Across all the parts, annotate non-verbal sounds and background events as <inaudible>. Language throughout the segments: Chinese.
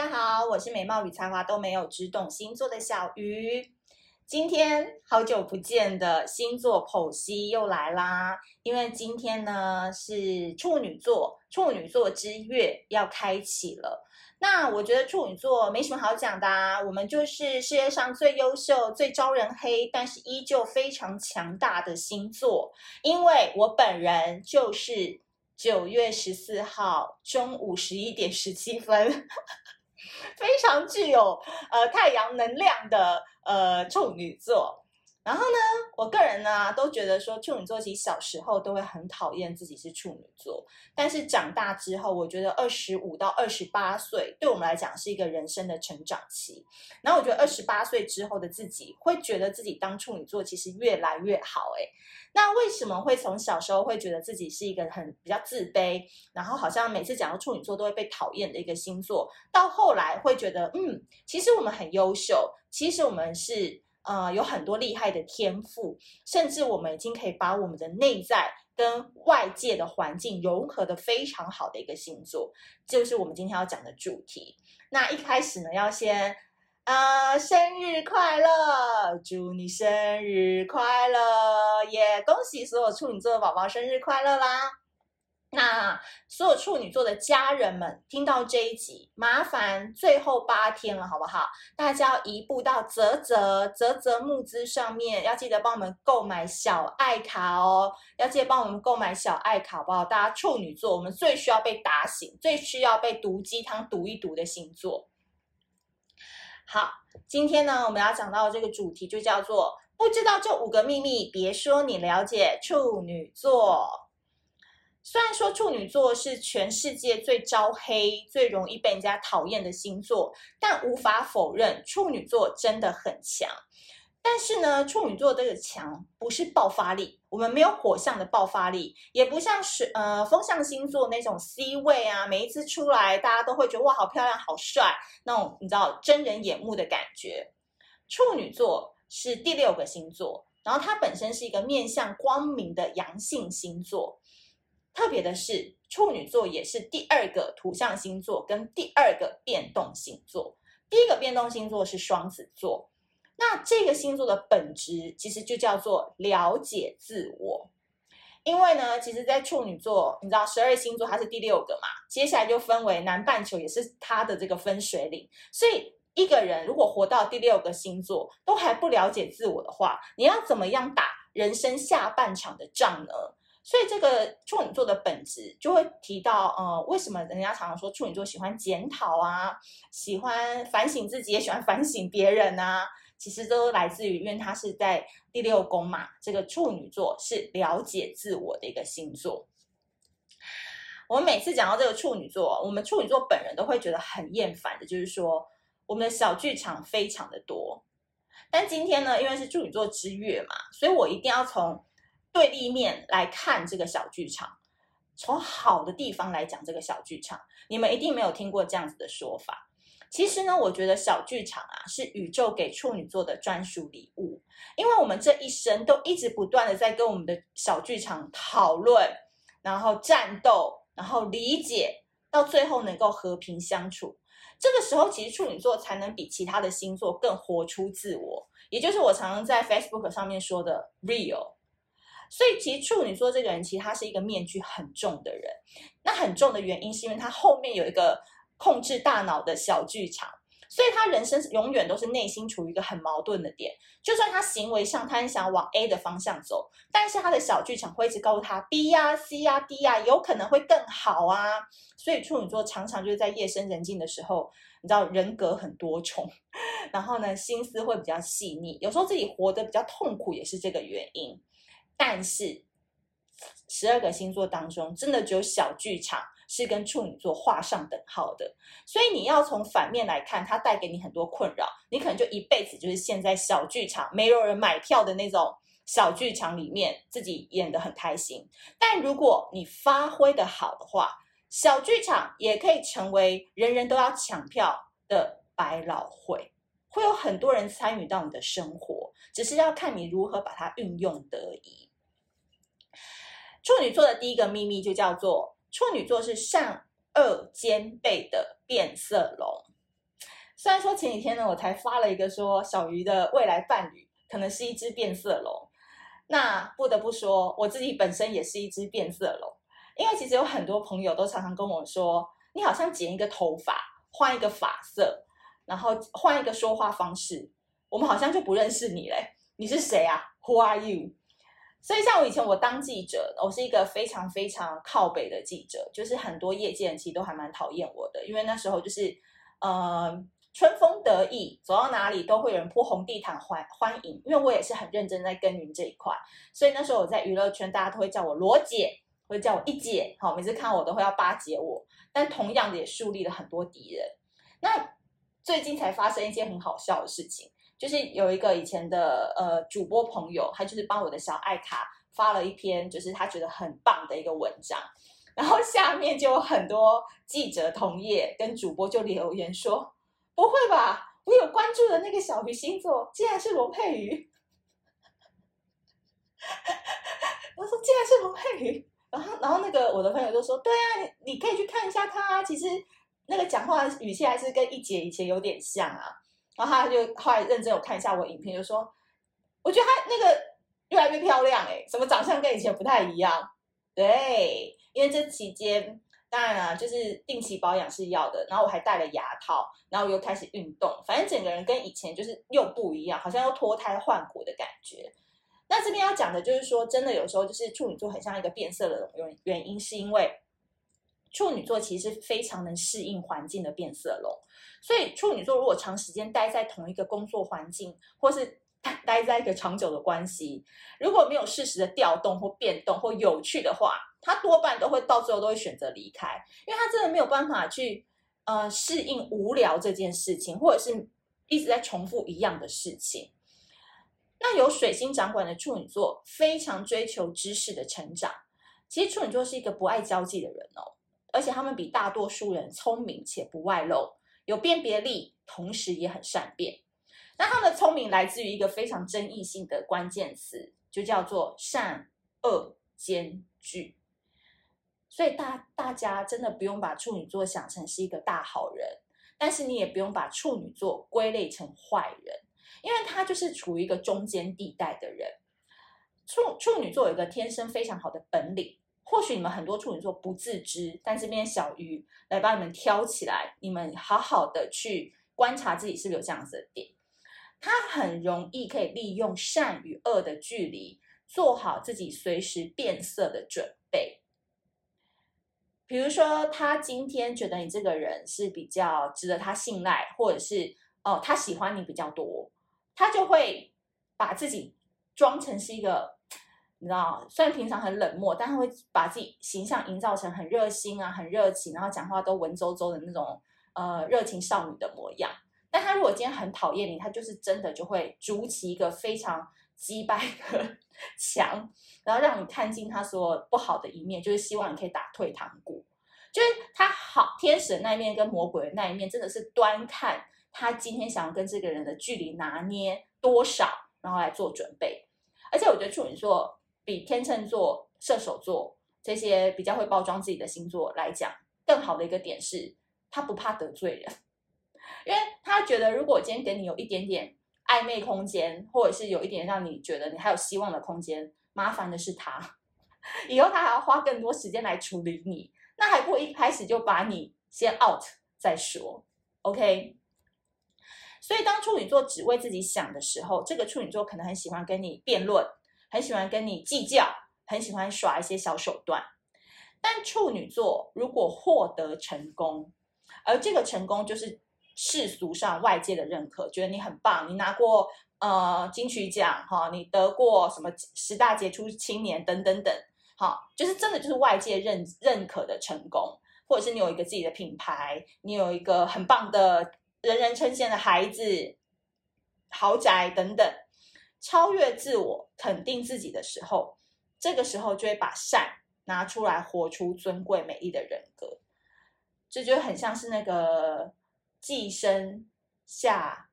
大家好，我是美貌与才华都没有，只懂星座的小鱼。今天好久不见的星座剖析又来啦，因为今天呢是处女座，处女座之月要开启了。那我觉得处女座没什么好讲的啊，我们就是世界上最优秀、最招人黑，但是依旧非常强大的星座。因为我本人就是九月十四号中午十一点十七分。非常具有呃太阳能量的呃处女座。然后呢，我个人呢都觉得说，处女座其实小时候都会很讨厌自己是处女座，但是长大之后，我觉得二十五到二十八岁对我们来讲是一个人生的成长期。然后我觉得二十八岁之后的自己会觉得自己当处女座其实越来越好。诶，那为什么会从小时候会觉得自己是一个很比较自卑，然后好像每次讲到处女座都会被讨厌的一个星座，到后来会觉得嗯，其实我们很优秀，其实我们是。呃，有很多厉害的天赋，甚至我们已经可以把我们的内在跟外界的环境融合得非常好的一个星座，就是我们今天要讲的主题。那一开始呢，要先呃，生日快乐，祝你生日快乐，也、恭喜所有处女座的宝宝生日快乐啦！那所有处女座的家人们听到这一集，麻烦最后八天了，好不好？大家要移步到泽泽泽泽募资上面，要记得帮我们购买小爱卡哦，要记得帮我们购买小爱卡，好不好？大家处女座，我们最需要被打醒，最需要被毒鸡汤毒一毒的星座。好，今天呢，我们要讲到这个主题就叫做不知道这五个秘密，别说你了解处女座。虽然说处女座是全世界最招黑、最容易被人家讨厌的星座，但无法否认处女座真的很强。但是呢，处女座这个强不是爆发力，我们没有火象的爆发力，也不像是呃风象星座那种 C 位啊，每一次出来大家都会觉得哇好漂亮、好帅那种，你知道真人眼目的感觉。处女座是第六个星座，然后它本身是一个面向光明的阳性星座。特别的是，处女座也是第二个土象星座跟第二个变动星座。第一个变动星座是双子座，那这个星座的本质其实就叫做了解自我。因为呢，其实，在处女座，你知道十二星座它是第六个嘛，接下来就分为南半球也是它的这个分水岭。所以，一个人如果活到第六个星座都还不了解自我的话，你要怎么样打人生下半场的仗呢？所以这个处女座的本质就会提到，呃，为什么人家常常说处女座喜欢检讨啊，喜欢反省自己，也喜欢反省别人啊？其实都来自于，因为他是在第六宫嘛。这个处女座是了解自我的一个星座。我们每次讲到这个处女座，我们处女座本人都会觉得很厌烦的，就是说我们的小剧场非常的多。但今天呢，因为是处女座之月嘛，所以我一定要从。对立面来看这个小剧场，从好的地方来讲这个小剧场，你们一定没有听过这样子的说法。其实呢，我觉得小剧场啊是宇宙给处女座的专属礼物，因为我们这一生都一直不断的在跟我们的小剧场讨论，然后战斗，然后理解，到最后能够和平相处。这个时候，其实处女座才能比其他的星座更活出自我，也就是我常常在 Facebook 上面说的 real。所以，其实处女座这个人，其实他是一个面具很重的人。那很重的原因，是因为他后面有一个控制大脑的小剧场，所以他人生永远都是内心处于一个很矛盾的点。就算他行为上他很想往 A 的方向走，但是他的小剧场会一直告诉他 B 呀、C 呀、D 呀，有可能会更好啊。所以处女座常常就是在夜深人静的时候，你知道人格很多重，<laughs> 然后呢，心思会比较细腻，有时候自己活得比较痛苦，也是这个原因。但是，十二个星座当中，真的只有小剧场是跟处女座画上等号的。所以你要从反面来看，它带给你很多困扰，你可能就一辈子就是陷在小剧场，没有人买票的那种小剧场里面，自己演得很开心。但如果你发挥的好的话，小剧场也可以成为人人都要抢票的百老汇。会有很多人参与到你的生活，只是要看你如何把它运用得宜。处女座的第一个秘密就叫做处女座是善恶兼备的变色龙。虽然说前几天呢，我才发了一个说小鱼的未来伴侣可能是一只变色龙，那不得不说我自己本身也是一只变色龙，因为其实有很多朋友都常常跟我说，你好像剪一个头发，换一个发色，然后换一个说话方式，我们好像就不认识你嘞，你是谁啊？Who are you？所以，像我以前我当记者，我是一个非常非常靠北的记者，就是很多业界人其实都还蛮讨厌我的，因为那时候就是，呃，春风得意，走到哪里都会有人铺红地毯欢欢迎，因为我也是很认真在耕耘这一块，所以那时候我在娱乐圈，大家都会叫我罗姐，会叫我一姐，好，每次看我都会要巴结我，但同样的也树立了很多敌人。那最近才发生一件很好笑的事情。就是有一个以前的呃主播朋友，他就是帮我的小爱卡发了一篇，就是他觉得很棒的一个文章，然后下面就有很多记者同业跟主播就留言说：“不会吧，我有关注的那个小鱼星座，竟然是罗佩瑜。”我说：“竟然是罗佩瑜。”然后然后那个我的朋友就说：“对啊，你可以去看一下他啊，其实那个讲话语气还是跟一姐以前有点像啊。”然后他就后来认真有看一下我影片，就说：“我觉得他那个越来越漂亮，哎，什么长相跟以前不太一样。”对，因为这期间当然啊，就是定期保养是要的。然后我还戴了牙套，然后我又开始运动，反正整个人跟以前就是又不一样，好像又脱胎换骨的感觉。那这边要讲的就是说，真的有时候就是处女座很像一个变色的原，原因是因为处女座其实非常能适应环境的变色龙。所以处女座如果长时间待在同一个工作环境，或是待在一个长久的关系，如果没有适时的调动或变动或有趣的话，他多半都会到最后都会选择离开，因为他真的没有办法去呃适应无聊这件事情，或者是一直在重复一样的事情。那有水星掌管的处女座非常追求知识的成长，其实处女座是一个不爱交际的人哦，而且他们比大多数人聪明且不外露。有辨别力，同时也很善变。那他们的聪明来自于一个非常争议性的关键词，就叫做善恶兼具。所以大大家真的不用把处女座想成是一个大好人，但是你也不用把处女座归类成坏人，因为他就是处于一个中间地带的人。处处女座有一个天生非常好的本领。或许你们很多处女座不自知，但这边小鱼来帮你们挑起来，你们好好的去观察自己是不是有这样子的点。他很容易可以利用善与恶的距离，做好自己随时变色的准备。比如说，他今天觉得你这个人是比较值得他信赖，或者是哦，他喜欢你比较多，他就会把自己装成是一个。你知道，虽然平常很冷漠，但他会把自己形象营造成很热心啊、很热情，然后讲话都文绉绉的那种呃热情少女的模样。但他如果今天很讨厌你，他就是真的就会筑起一个非常击败的 <laughs> 墙，然后让你看尽他所不好的一面，就是希望你可以打退堂鼓。就是他好天使的那一面跟魔鬼的那一面，真的是端看他今天想要跟这个人的距离拿捏多少，然后来做准备。而且我觉得处女座。比天秤座、射手座这些比较会包装自己的星座来讲，更好的一个点是，他不怕得罪人，<laughs> 因为他觉得如果今天给你有一点点暧昧空间，或者是有一点让你觉得你还有希望的空间，麻烦的是他，<laughs> 以后他还要花更多时间来处理你，那还不如一开始就把你先 out 再说，OK？所以当处女座只为自己想的时候，这个处女座可能很喜欢跟你辩论。很喜欢跟你计较，很喜欢耍一些小手段。但处女座如果获得成功，而这个成功就是世俗上外界的认可，觉得你很棒，你拿过呃金曲奖哈，你得过什么十大杰出青年等等等，好，就是真的就是外界认认可的成功，或者是你有一个自己的品牌，你有一个很棒的人人称羡的孩子、豪宅等等。超越自我、肯定自己的时候，这个时候就会把善拿出来，活出尊贵美丽的人格。这就很像是那个寄生下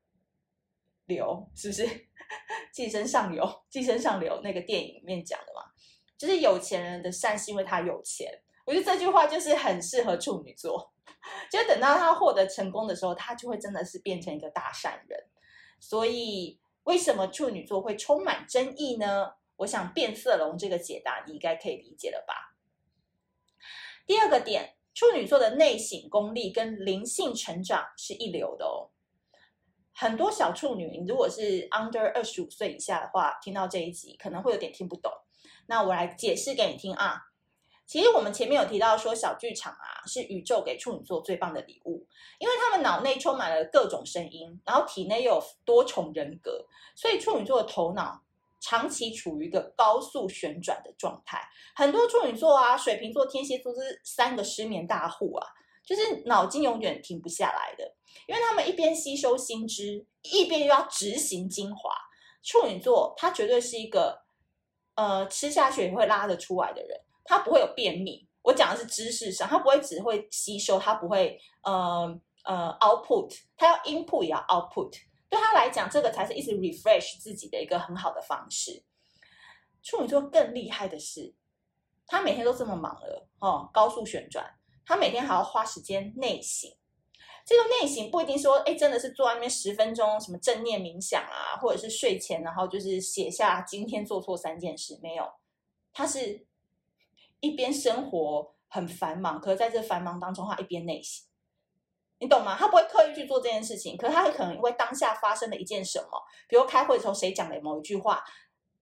流，是不是？<laughs> 寄生上流，寄生上流那个电影里面讲的嘛，就是有钱人的善是因为他有钱，我觉得这句话就是很适合处女座，就等到他获得成功的时候，他就会真的是变成一个大善人。所以，为什么处女座会充满争议呢？我想变色龙这个解答你应该可以理解了吧？第二个点，处女座的内省功力跟灵性成长是一流的哦。很多小处女，你如果是 under 二十五岁以下的话，听到这一集可能会有点听不懂。那我来解释给你听啊。其实我们前面有提到说，小剧场啊是宇宙给处女座最棒的礼物，因为他们脑内充满了各种声音，然后体内又有多重人格，所以处女座的头脑长期处于一个高速旋转的状态。很多处女座啊、水瓶座、天蝎座是三个失眠大户啊，就是脑筋永远停不下来的。因为他们一边吸收新知，一边又要执行精华。处女座他绝对是一个，呃，吃下去也会拉得出来的人，他不会有便秘。我讲的是知识上，他不会只会吸收，他不会呃呃 output，他要 input 也要 output。对他来讲，这个才是一直 refresh 自己的一个很好的方式。处女座更厉害的是，他每天都这么忙了哦，高速旋转，他每天还要花时间内省。这个内省不一定说，哎，真的是坐在那边十分钟，什么正念冥想啊，或者是睡前，然后就是写下今天做错三件事，没有。他是一边生活很繁忙，可是在这繁忙当中，他一边内省，你懂吗？他不会刻意去做这件事情，可是他可能因为当下发生了一件什么，比如开会的时候谁讲了某一句话，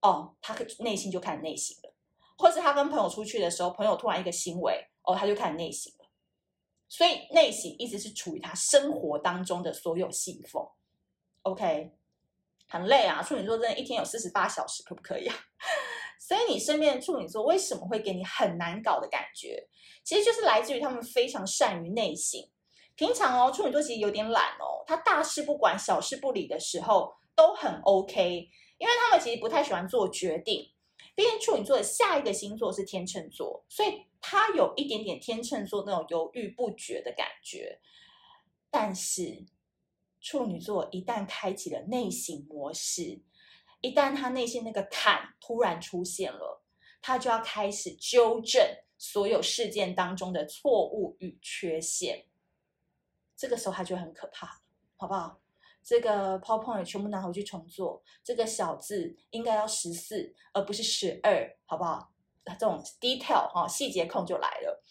哦，他内心就开始内省了，或是他跟朋友出去的时候，朋友突然一个行为，哦，他就开始内省了。所以内省一直是处于他生活当中的所有细缝，OK，很累啊。处女座真的一天有四十八小时，可不可以啊？所以你身边的处女座为什么会给你很难搞的感觉？其实就是来自于他们非常善于内省。平常哦，处女座其实有点懒哦，他大事不管，小事不理的时候都很 OK，因为他们其实不太喜欢做决定。毕竟处女座的下一个星座是天秤座，所以他有一点点天秤座那种犹豫不决的感觉。但是处女座一旦开启了内省模式，一旦他内心那个坎突然出现了，他就要开始纠正所有事件当中的错误与缺陷。这个时候他就很可怕，好不好？这个 PowerPoint 全部拿回去重做，这个小字应该要十四，而不是十二，好不好？这种 detail 哈，细节控就来了。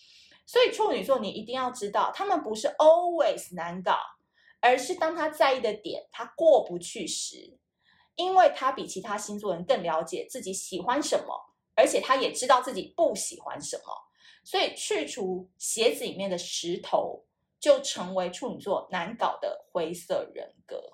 所以处女座，你一定要知道，他们不是 always 难搞，而是当他在意的点他过不去时，因为他比其他星座人更了解自己喜欢什么，而且他也知道自己不喜欢什么，所以去除鞋子里面的石头。就成为处女座难搞的灰色人格，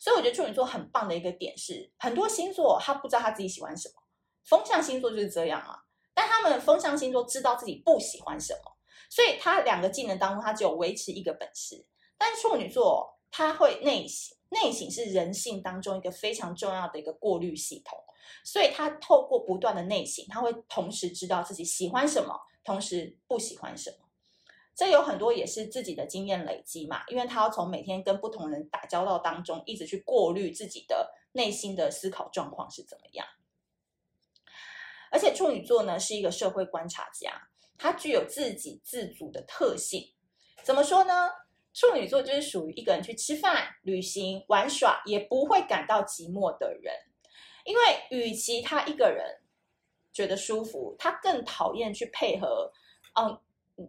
所以我觉得处女座很棒的一个点是，很多星座他不知道他自己喜欢什么，风象星座就是这样啊。但他们风象星座知道自己不喜欢什么，所以他两个技能当中，他只有维持一个本事。但处女座他会内省，内省是人性当中一个非常重要的一个过滤系统，所以他透过不断的内省，他会同时知道自己喜欢什么，同时不喜欢什么。这有很多也是自己的经验累积嘛，因为他要从每天跟不同人打交道当中，一直去过滤自己的内心的思考状况是怎么样。而且处女座呢是一个社会观察家，他具有自给自足的特性。怎么说呢？处女座就是属于一个人去吃饭、旅行、玩耍也不会感到寂寞的人，因为与其他一个人觉得舒服，他更讨厌去配合，嗯。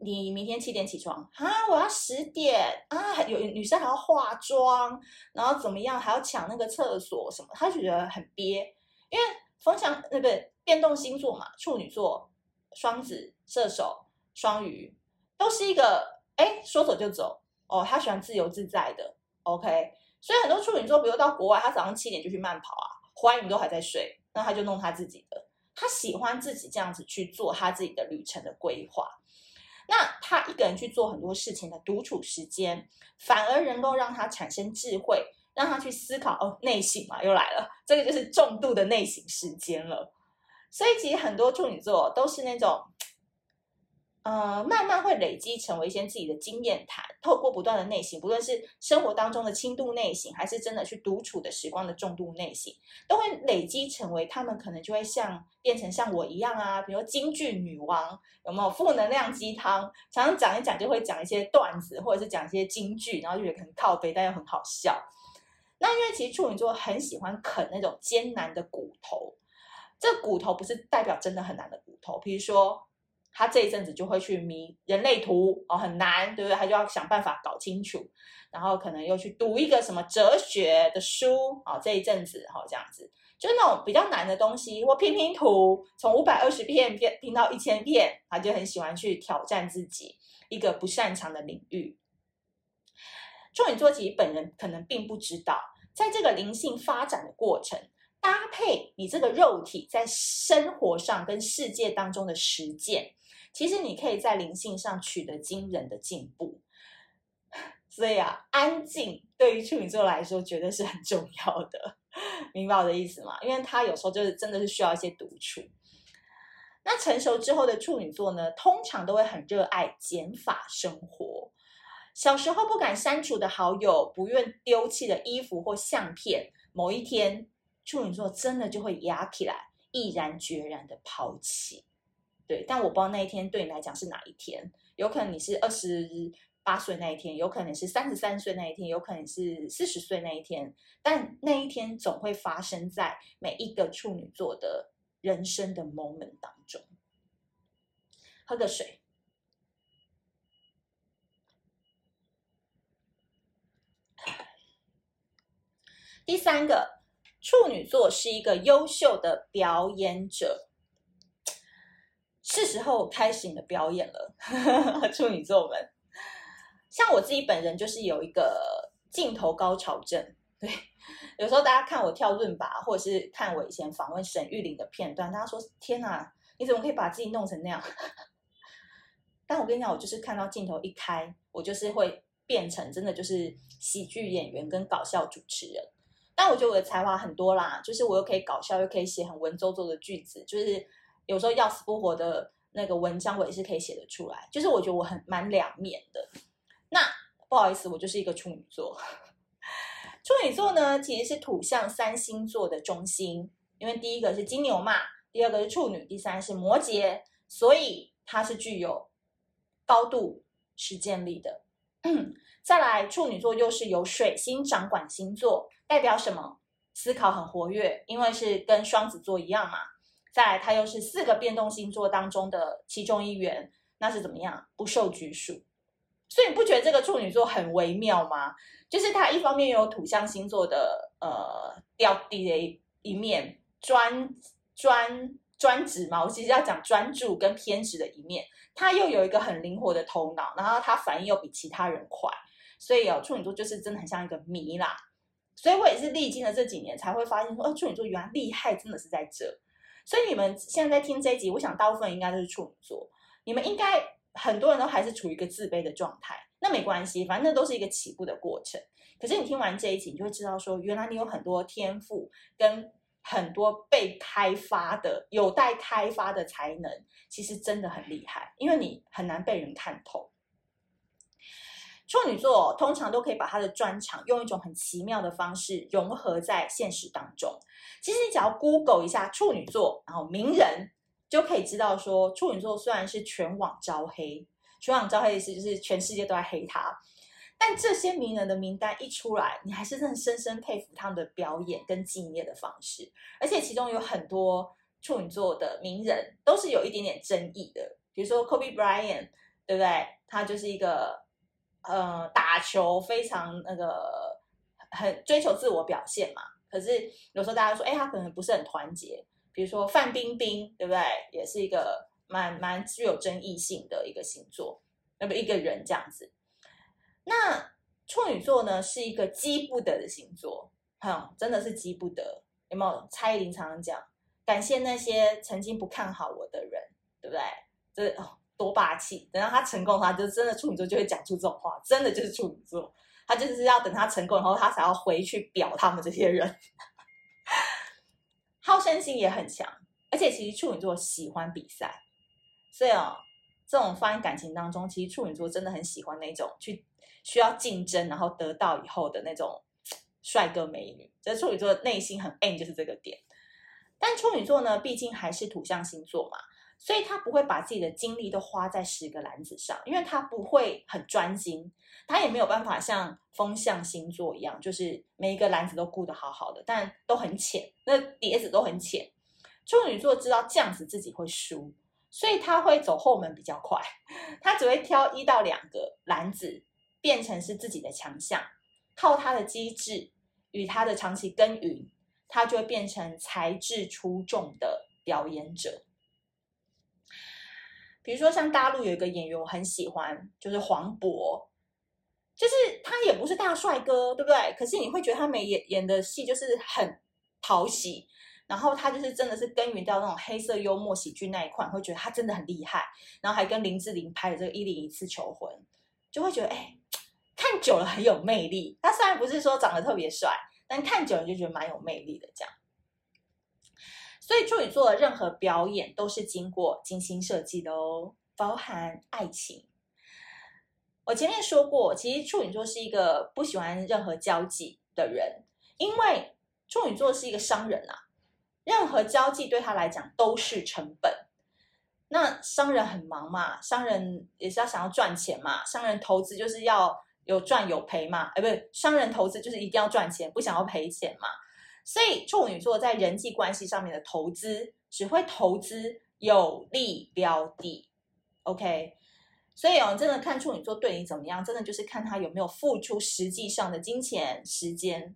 你明天七点起床啊？我要十点啊！有女生还要化妆，然后怎么样？还要抢那个厕所什么？他就觉得很憋。因为风象那个变动星座嘛，处女座、双子、射手、双鱼，都是一个哎说走就走哦。他喜欢自由自在的，OK。所以很多处女座，比如到国外，他早上七点就去慢跑啊，欢迎都还在睡，那他就弄他自己的。他喜欢自己这样子去做他自己的旅程的规划。那他一个人去做很多事情的独处时间，反而能够让他产生智慧，让他去思考。哦，内省嘛，又来了，这个就是重度的内省时间了。所以其实很多处女座都是那种，呃，慢慢会累积成为一些自己的经验谈，透过不断的内省，不论是生活当中的轻度内省，还是真的去独处的时光的重度内省，都会累积成为他们可能就会像变成像我一样啊，比如说金句女王，有没有负能量鸡汤，常常讲一讲就会讲一些段子，或者是讲一些金句，然后就觉得很靠背，但又很好笑。那因为其实处女座很喜欢啃那种艰难的骨头，这骨头不是代表真的很难的骨头，比如说。他这一阵子就会去迷人类图哦，很难，对不对？他就要想办法搞清楚，然后可能又去读一个什么哲学的书哦，这一阵子哈，这样子，就那种比较难的东西，或拼拼图，从五百二十片拼拼到一千片，他就很喜欢去挑战自己一个不擅长的领域。处女座其实本人可能并不知道，在这个灵性发展的过程，搭配你这个肉体在生活上跟世界当中的实践。其实你可以在灵性上取得惊人的进步，所以啊，安静对于处女座来说绝对是很重要的，明白我的意思吗？因为他有时候就是真的是需要一些独处。那成熟之后的处女座呢，通常都会很热爱减法生活。小时候不敢删除的好友，不愿丢弃的衣服或相片，某一天处女座真的就会压起来，毅然决然的抛弃。对，但我不知道那一天对你来讲是哪一天，有可能你是二十八岁那一天，有可能是三十三岁那一天，有可能是四十岁那一天，但那一天总会发生在每一个处女座的人生的 moment 当中。喝个水。第三个，处女座是一个优秀的表演者。是时候开始你的表演了，<laughs> 处女座们。像我自己本人就是有一个镜头高潮症，对。有时候大家看我跳伦巴，或者是看我以前访问沈玉玲的片段，大家说：“天哪，你怎么可以把自己弄成那样？” <laughs> 但我跟你讲，我就是看到镜头一开，我就是会变成真的就是喜剧演员跟搞笑主持人。但我觉得我的才华很多啦，就是我又可以搞笑，又可以写很文绉绉的句子，就是。有时候要死不活的那个文章，我也是可以写得出来。就是我觉得我很蛮两面的。那不好意思，我就是一个处女座。<laughs> 处女座呢，其实是土象三星座的中心，因为第一个是金牛嘛，第二个是处女，第三是摩羯，所以它是具有高度实践力的。再来，处女座又是由水星掌管星座，代表什么？思考很活跃，因为是跟双子座一样嘛。再来，它又是四个变动星座当中的其中一员，那是怎么样？不受拘束。所以你不觉得这个处女座很微妙吗？就是它一方面有土象星座的呃掉地的一面，专专专职嘛，我其实要讲专注跟偏执的一面。它又有一个很灵活的头脑，然后它反应又比其他人快，所以哦，处女座就是真的很像一个谜啦。所以我也是历经了这几年才会发现说，哦，处女座原来厉害，真的是在这。所以你们现在在听这一集，我想大部分应该都是处女座。你们应该很多人都还是处于一个自卑的状态，那没关系，反正那都是一个起步的过程。可是你听完这一集，你就会知道说，原来你有很多天赋跟很多被开发的、有待开发的才能，其实真的很厉害，因为你很难被人看透。处女座通常都可以把他的专长用一种很奇妙的方式融合在现实当中。其实你只要 Google 一下处女座，然后名人，就可以知道说，处女座虽然是全网招黑，全网招黑的意思就是全世界都在黑他，但这些名人的名单一出来，你还是真的深深佩服他们的表演跟敬业的方式。而且其中有很多处女座的名人都是有一点点争议的，比如说 Kobe Bryant，对不对？他就是一个。呃，打球非常那个很追求自我表现嘛，可是有时候大家说，哎，他可能不是很团结。比如说范冰冰，对不对？也是一个蛮蛮具有争议性的一个星座，那么一个人这样子。那处女座呢，是一个积不得的星座，哼，真的是积不得。有没有？蔡依林常常讲，感谢那些曾经不看好我的人，对不对？这哦。多霸气！等到他成功的话，就真的处女座就会讲出这种话，真的就是处女座，他就是要等他成功，然后他才要回去表他们这些人。好胜心也很强，而且其实处女座喜欢比赛，所以哦，这种放在感情当中，其实处女座真的很喜欢那种去需要竞争，然后得到以后的那种帅哥美女。这处女座内心很 M 就是这个点。但处女座呢，毕竟还是土象星座嘛，所以他不会把自己的精力都花在十个篮子上，因为他不会很专心，他也没有办法像风象星座一样，就是每一个篮子都顾得好好的，但都很浅，那碟子都很浅。处女座知道这样子自己会输，所以他会走后门比较快，他只会挑一到两个篮子变成是自己的强项，靠他的机智与他的长期耕耘。他就会变成才智出众的表演者。比如说，像大陆有一个演员，我很喜欢，就是黄渤，就是他也不是大帅哥，对不对？可是你会觉得他每演演的戏就是很讨喜，然后他就是真的是耕耘到那种黑色幽默喜剧那一块，会觉得他真的很厉害。然后还跟林志玲拍的这个《一零一次求婚》，就会觉得哎，看久了很有魅力。他虽然不是说长得特别帅。但看久了就觉得蛮有魅力的，这样。所以处女座的任何表演都是经过精心设计的哦，包含爱情。我前面说过，其实处女座是一个不喜欢任何交际的人，因为处女座是一个商人啊，任何交际对他来讲都是成本。那商人很忙嘛，商人也是要想要赚钱嘛，商人投资就是要。有赚有赔嘛？哎，不对，商人投资就是一定要赚钱，不想要赔钱嘛。所以处女座在人际关系上面的投资，只会投资有利标的。OK，所以哦，真的看处女座对你怎么样，真的就是看他有没有付出实际上的金钱、时间。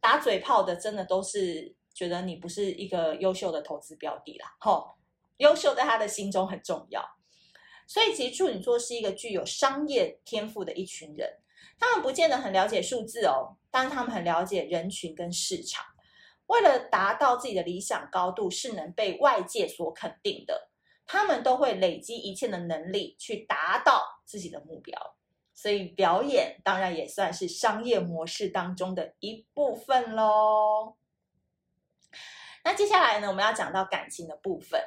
打嘴炮的，真的都是觉得你不是一个优秀的投资标的啦。吼，优秀在他的心中很重要。所以，其实处女座是一个具有商业天赋的一群人。他们不见得很了解数字哦，但是他们很了解人群跟市场。为了达到自己的理想高度，是能被外界所肯定的，他们都会累积一切的能力去达到自己的目标。所以，表演当然也算是商业模式当中的一部分喽。那接下来呢，我们要讲到感情的部分。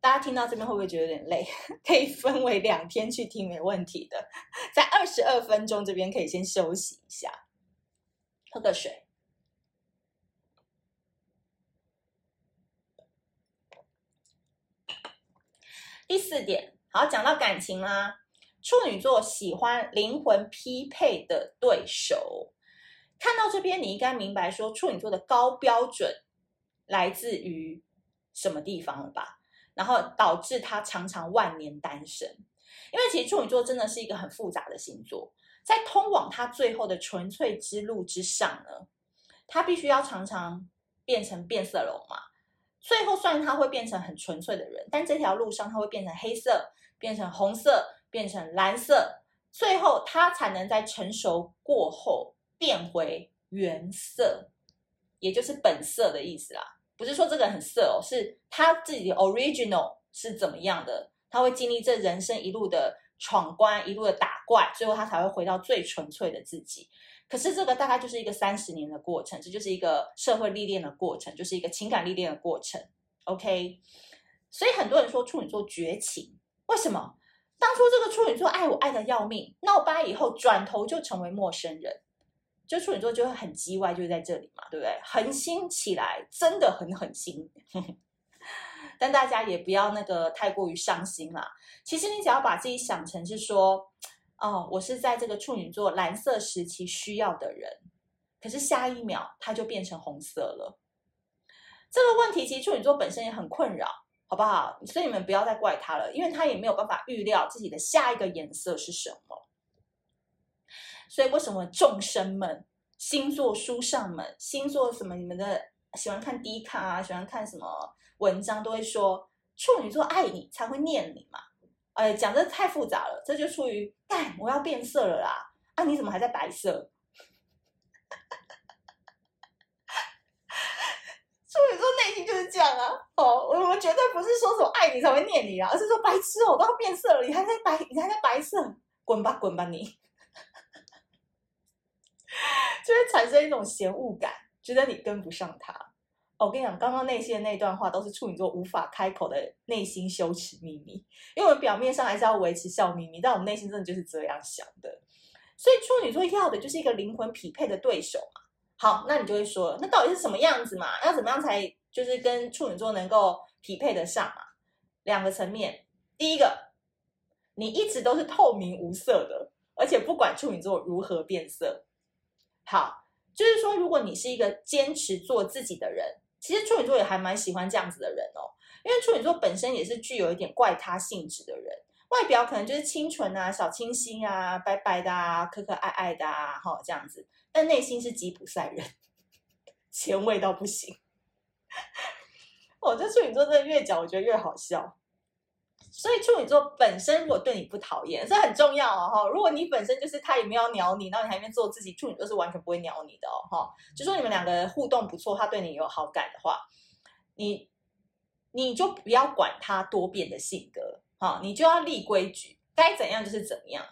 大家听到这边会不会觉得有点累？<laughs> 可以分为两天去听，没问题的。在二十二分钟这边可以先休息一下，喝个水。第四点，好，讲到感情啦。处女座喜欢灵魂匹配的对手。看到这边，你应该明白说处女座的高标准来自于什么地方了吧？然后导致他常常万年单身，因为其实处女座真的是一个很复杂的星座，在通往他最后的纯粹之路之上呢，他必须要常常变成变色龙嘛。最后虽然他会变成很纯粹的人，但这条路上他会变成黑色，变成红色，变成蓝色，最后他才能在成熟过后变回原色，也就是本色的意思啦。不是说这个很色哦，是他自己的 original 是怎么样的？他会经历这人生一路的闯关，一路的打怪，最后他才会回到最纯粹的自己。可是这个大概就是一个三十年的过程，这就是一个社会历练的过程，就是一个情感历练的过程。OK，所以很多人说处女座绝情，为什么？当初这个处女座爱我爱得要命，闹掰以后转头就成为陌生人。就处女座就会很机歪，就在这里嘛，对不对？狠心起来，真的很狠心。<laughs> 但大家也不要那个太过于伤心啦。其实你只要把自己想成是说，哦，我是在这个处女座蓝色时期需要的人，可是下一秒它就变成红色了。这个问题其实处女座本身也很困扰，好不好？所以你们不要再怪他了，因为他也没有办法预料自己的下一个颜色是什么。所以为什么众生们、星座书上们、星座什么你们的喜欢看 D 卡啊，喜欢看什么文章，都会说处女座爱你才会念你嘛？哎，讲的太复杂了，这就出于干我要变色了啦！啊，你怎么还在白色？处女座内心就是这样啊！哦，我们绝对不是说什么爱你才会念你啊，而是说白痴哦，我都要变色了，你还在白，你还在白色，滚吧滚吧你！<laughs> 就会产生一种嫌恶感，觉得你跟不上他。我跟你讲，刚刚那些那段话都是处女座无法开口的内心羞耻秘密，因为我们表面上还是要维持笑眯眯，但我们内心真的就是这样想的。所以处女座要的就是一个灵魂匹配的对手嘛。好，那你就会说，那到底是什么样子嘛？要怎么样才就是跟处女座能够匹配得上嘛？两个层面，第一个，你一直都是透明无色的，而且不管处女座如何变色。好，就是说，如果你是一个坚持做自己的人，其实处女座也还蛮喜欢这样子的人哦，因为处女座本身也是具有一点怪他性质的人，外表可能就是清纯啊、小清新啊、白白的啊、可可爱爱的啊，哈，这样子，但内心是吉普赛人，前卫到不行。我 <laughs> 这处女座真的越讲，我觉得越好笑。所以处女座本身如果对你不讨厌，这很重要哦哈。如果你本身就是他也没有鸟你，然后你还没做自己，处女座是完全不会鸟你的哦哈。就说你们两个互动不错，他对你有好感的话，你你就不要管他多变的性格哈，你就要立规矩，该怎样就是怎样。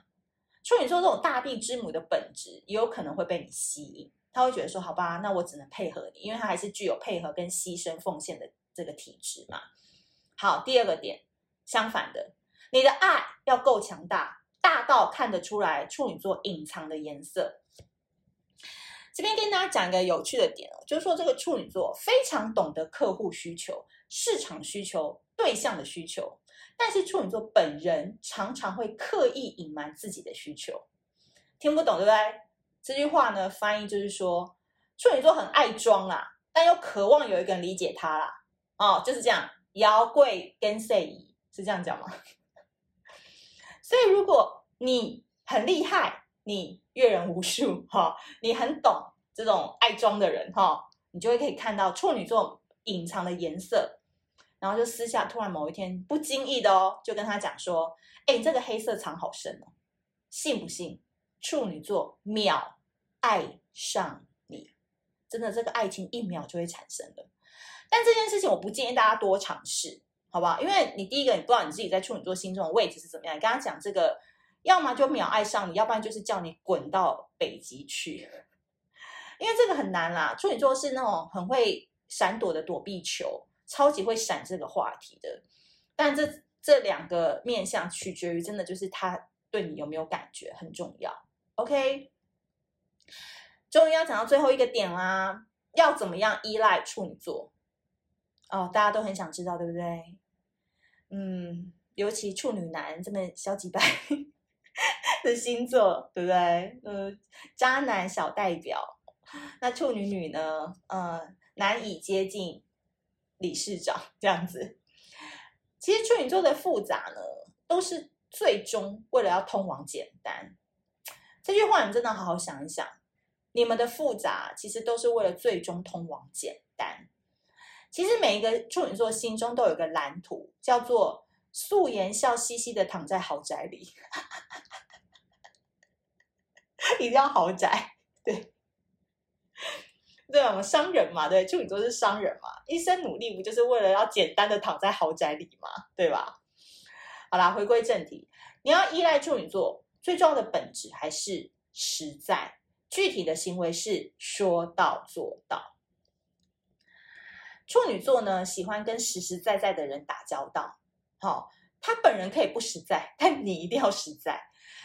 处女座这种大地之母的本质也有可能会被你吸引，他会觉得说好吧，那我只能配合你，因为他还是具有配合跟牺牲奉献的这个体质嘛。好，第二个点。相反的，你的爱要够强大，大到看得出来处女座隐藏的颜色。这边跟大家讲一个有趣的点哦，就是说这个处女座非常懂得客户需求、市场需求、对象的需求，但是处女座本人常常会刻意隐瞒自己的需求。听不懂对不对？这句话呢，翻译就是说处女座很爱装啊，但又渴望有一个人理解他啦。哦，就是这样，姚贵跟赛仪。是这样讲吗？<laughs> 所以如果你很厉害，你阅人无数哈，你很懂这种爱装的人哈，你就会可以看到处女座隐藏的颜色，然后就私下突然某一天不经意的哦，就跟他讲说：“哎，这个黑色藏好深哦，信不信？处女座秒爱上你，真的这个爱情一秒就会产生的。但这件事情我不建议大家多尝试。”好不好，因为你第一个你不知道你自己在处女座心中的位置是怎么样。你跟他讲这个，要么就秒爱上你，要不然就是叫你滚到北极去。因为这个很难啦，处女座是那种很会闪躲的躲避球，超级会闪这个话题的。但这这两个面向取决于真的就是他对你有没有感觉很重要。OK，终于要讲到最后一个点啦，要怎么样依赖处女座？哦，大家都很想知道，对不对？嗯，尤其处女男这么小几百 <laughs> 的星座，对不对？呃，渣男小代表，那处女女呢？呃，难以接近理事长这样子。其实处女座的复杂呢，都是最终为了要通往简单。这句话你真的好好想一想，你们的复杂其实都是为了最终通往简单。其实每一个处女座心中都有一个蓝图，叫做素颜笑嘻嘻的躺在豪宅里，<laughs> 一定要豪宅，对，对，我们商人嘛，对，处女座是商人嘛，一生努力不就是为了要简单的躺在豪宅里嘛，对吧？好啦，回归正题，你要依赖处女座，最重要的本质还是实在，具体的行为是说到做到。处女座呢，喜欢跟实实在在的人打交道。好、哦，他本人可以不实在，但你一定要实在。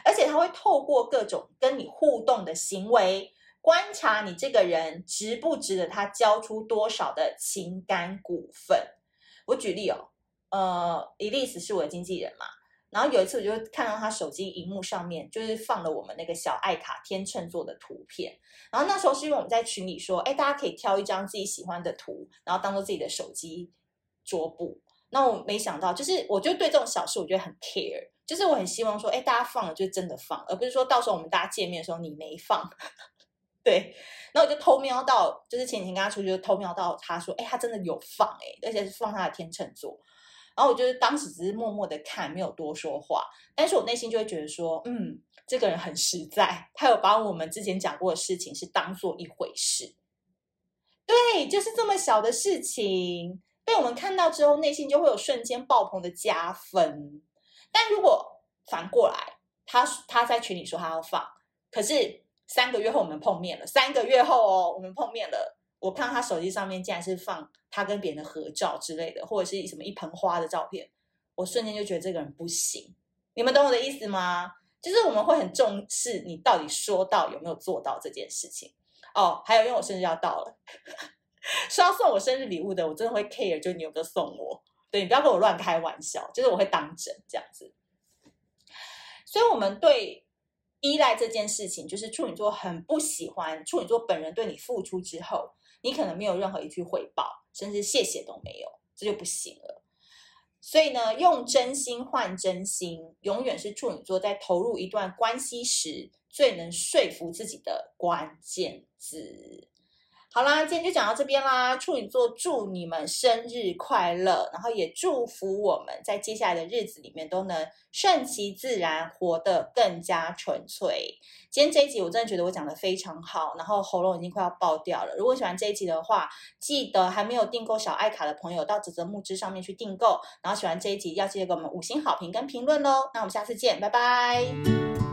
而且他会透过各种跟你互动的行为，观察你这个人值不值得他交出多少的情感股份。我举例哦，呃，Elise 是我的经纪人嘛。然后有一次，我就看到他手机荧幕上面就是放了我们那个小爱卡天秤座的图片。然后那时候是因为我们在群里说，哎，大家可以挑一张自己喜欢的图，然后当做自己的手机桌布。那我没想到，就是我就对这种小事我觉得很 care，就是我很希望说，哎，大家放了就真的放，而不是说到时候我们大家见面的时候你没放。<laughs> 对，然后我就偷瞄到，就是前几天跟他出去就偷瞄到他说，哎，他真的有放，哎，而且是放他的天秤座。然后我就是当时只是默默的看，没有多说话。但是我内心就会觉得说，嗯，这个人很实在，他有把我们之前讲过的事情是当做一回事。对，就是这么小的事情，被我们看到之后，内心就会有瞬间爆棚的加分。但如果反过来，他他在群里说他要放，可是三个月后我们碰面了，三个月后哦，我们碰面了，我看到他手机上面竟然是放他跟别人的合照之类的，或者是什么一盆花的照片，我瞬间就觉得这个人不行。你们懂我的意思吗？就是我们会很重视你到底说到有没有做到这件事情哦。还有，因为我生日要到了，<laughs> 说要送我生日礼物的，我真的会 care，就你有没有送我？对，你不要跟我乱开玩笑，就是我会当真这样子。所以，我们对依赖这件事情，就是处女座很不喜欢处女座本人对你付出之后，你可能没有任何一句回报，甚至谢谢都没有，这就不行了。所以呢，用真心换真心，永远是处女座在投入一段关系时最能说服自己的关键字。好啦，今天就讲到这边啦。处女座祝你们生日快乐，然后也祝福我们在接下来的日子里面都能顺其自然，活得更加纯粹。今天这一集我真的觉得我讲得非常好，然后喉咙已经快要爆掉了。如果喜欢这一集的话，记得还没有订购小爱卡的朋友到啧啧募资上面去订购。然后喜欢这一集要记得给我们五星好评跟评论哦。那我们下次见，拜拜。